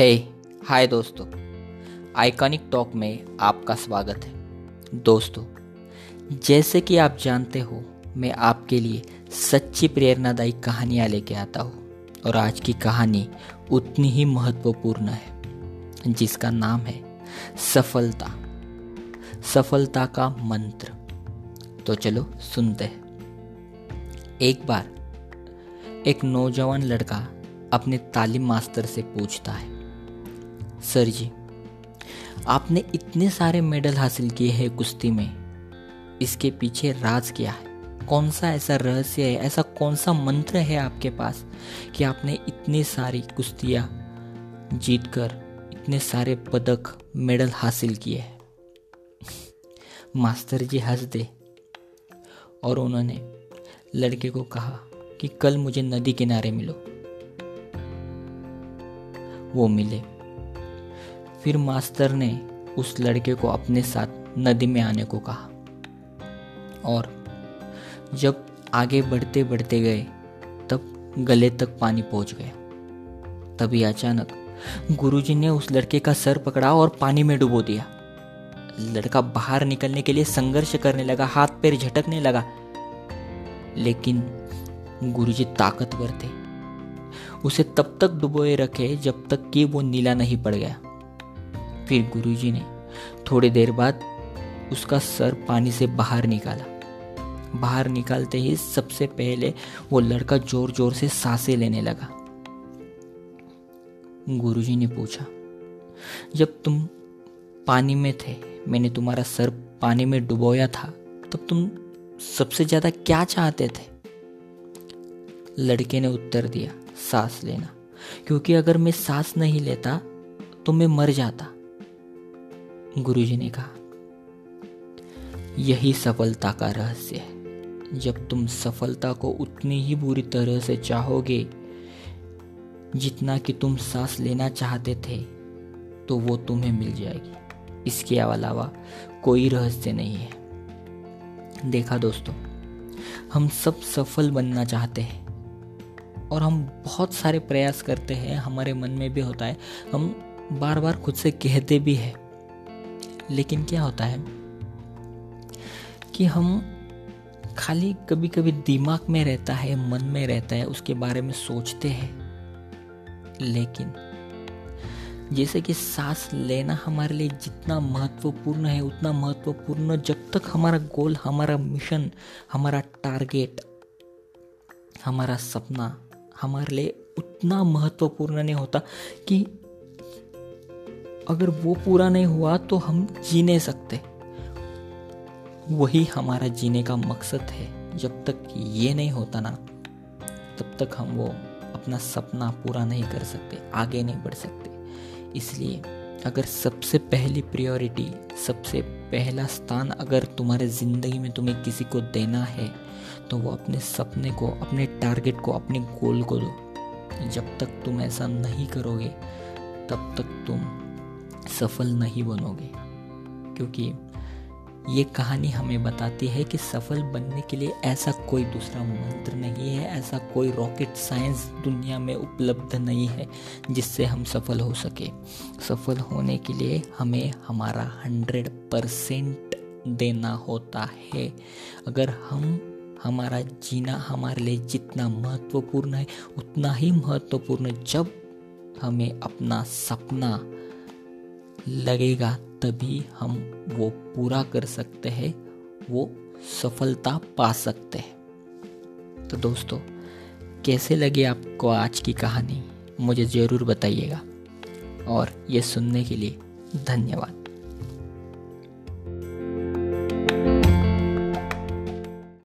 हे हाय दोस्तों। Iconic talk में आपका स्वागत है। दोस्तों, जैसे कि आप जानते हो, मैं आपके लिए सच्ची प्रेरणादायी कहानियाँ लेके आता हूँ और आज की कहानी उतनी ही महत्वपूर्ण है, जिसका नाम है सफलता। सफलता का मंत्र। तो चलो सुनते हैं। एक बार एक नौजवान लड़का अपने तालीम मास्टर से पूछता है सर जी, आपने इतने सारे मेडल हासिल किए हैं कुश्ती में। इसके पीछे राज क्या है? कौन सा ऐसा रहस्य है, ऐसा कौन सा मंत्र है आपके पास कि आपने इतनी सारी कुश्तियाँ जीत कर इतने सारे पदक, मेडल हासिल किए हैं? मास्टर जी हंस दे और उन्होंने लड़के को कहा कि कल मुझे नदी किनारे मिलो। वो मिले। फिर मास्टर ने उस लड़के को अपने साथ नदी में आने को कहा। और जब आगे बढ़ते बढ़ते गए, तब गले तक पानी पहुँच गया। तभी अचानक गुरुजी ने उस लड़के का सर पकड़ा और पानी में डुबो दिया। लड़का बाहर निकलने के लिए संघर्ष करने लगा, हाथ पैर झटकने लगा। लेकिन गुरुजी ताकतवर थे। उसे तब तक डुबोए रखे जब तक कि वो नीला नहीं पड़ गया। फिर गुरुजी ने थोड़ी देर बाद उसका सर पानी से बाहर निकाला। बाहर निकालते ही सबसे पहले वो लड़का ज़ोर ज़ोर से साँसें लेने लगा। गुरुजी ने पूछा, जब तुम पानी में थे, मैंने तुम्हारा सर पानी में डुबोया था, तब तुम सबसे ज़्यादा क्या चाहते थे? लड़के ने उत्तर दिया, सांस लेना। क्योंकि अगर मैं सांस नहीं लेता तो मैं मर जाता। गुरुजी ने कहा, यही सफलता का रहस्य है। जब तुम सफलता को उतनी ही बुरी तरह से चाहोगे, जितना कि तुम सांस लेना चाहते थे तो वो तुम्हें मिल जाएगी। इसके अलावा कोई रहस्य नहीं है। देखा दोस्तों, हम सब सफल बनना चाहते हैं और हम बहुत सारे प्रयास करते हैं। हमारे मन में भी होता है। हम बार बार खुद से कहते भी हैं लेकिन क्या होता है कि हम खाली कभी कभी दिमाग में रहता है, मन में रहता है, उसके बारे में सोचते हैं। लेकिन जैसे कि सांस लेना हमारे लिए जितना महत्वपूर्ण है, उतना महत्वपूर्ण जब तक हमारा गोल, हमारा मिशन, हमारा टारगेट, हमारा सपना हमारे लिए उतना महत्वपूर्ण नहीं होता कि अगर वो पूरा नहीं हुआ तो हम जी नहीं सकते। वही हमारा जीने का मकसद है। जब तक ये नहीं होता ना, तब तक हम वो अपना सपना पूरा नहीं कर सकते, आगे नहीं बढ़ सकते। इसलिए अगर सबसे पहली प्रायोरिटी सबसे पहला स्थान अगर तुम्हारे ज़िंदगी में तुम्हें किसी को देना है तो वो अपने सपने को, अपने टारगेट को, अपने गोल को दो। जब तक तुम ऐसा नहीं करोगे, तब तक तुम सफल नहीं बनोगे। क्योंकि ये कहानी हमें बताती है कि सफल बनने के लिए ऐसा कोई दूसरा मंत्र नहीं है, ऐसा कोई रॉकेट साइंस दुनिया में उपलब्ध नहीं है जिससे हम सफल हो सके। सफल होने के लिए हमें हमारा हंड्रेड परसेंट देना होता है। अगर हम, हमारा जीना हमारे लिए जितना महत्वपूर्ण है, उतना ही महत्वपूर्ण जब हमें अपना सपना लगेगा, तभी हम वो पूरा कर सकते हैं, वो सफलता पा सकते हैं। तो दोस्तों, कैसे लगे आपको आज की कहानी? मुझे ज़रूर बताइएगा। और ये सुनने के लिए धन्यवाद।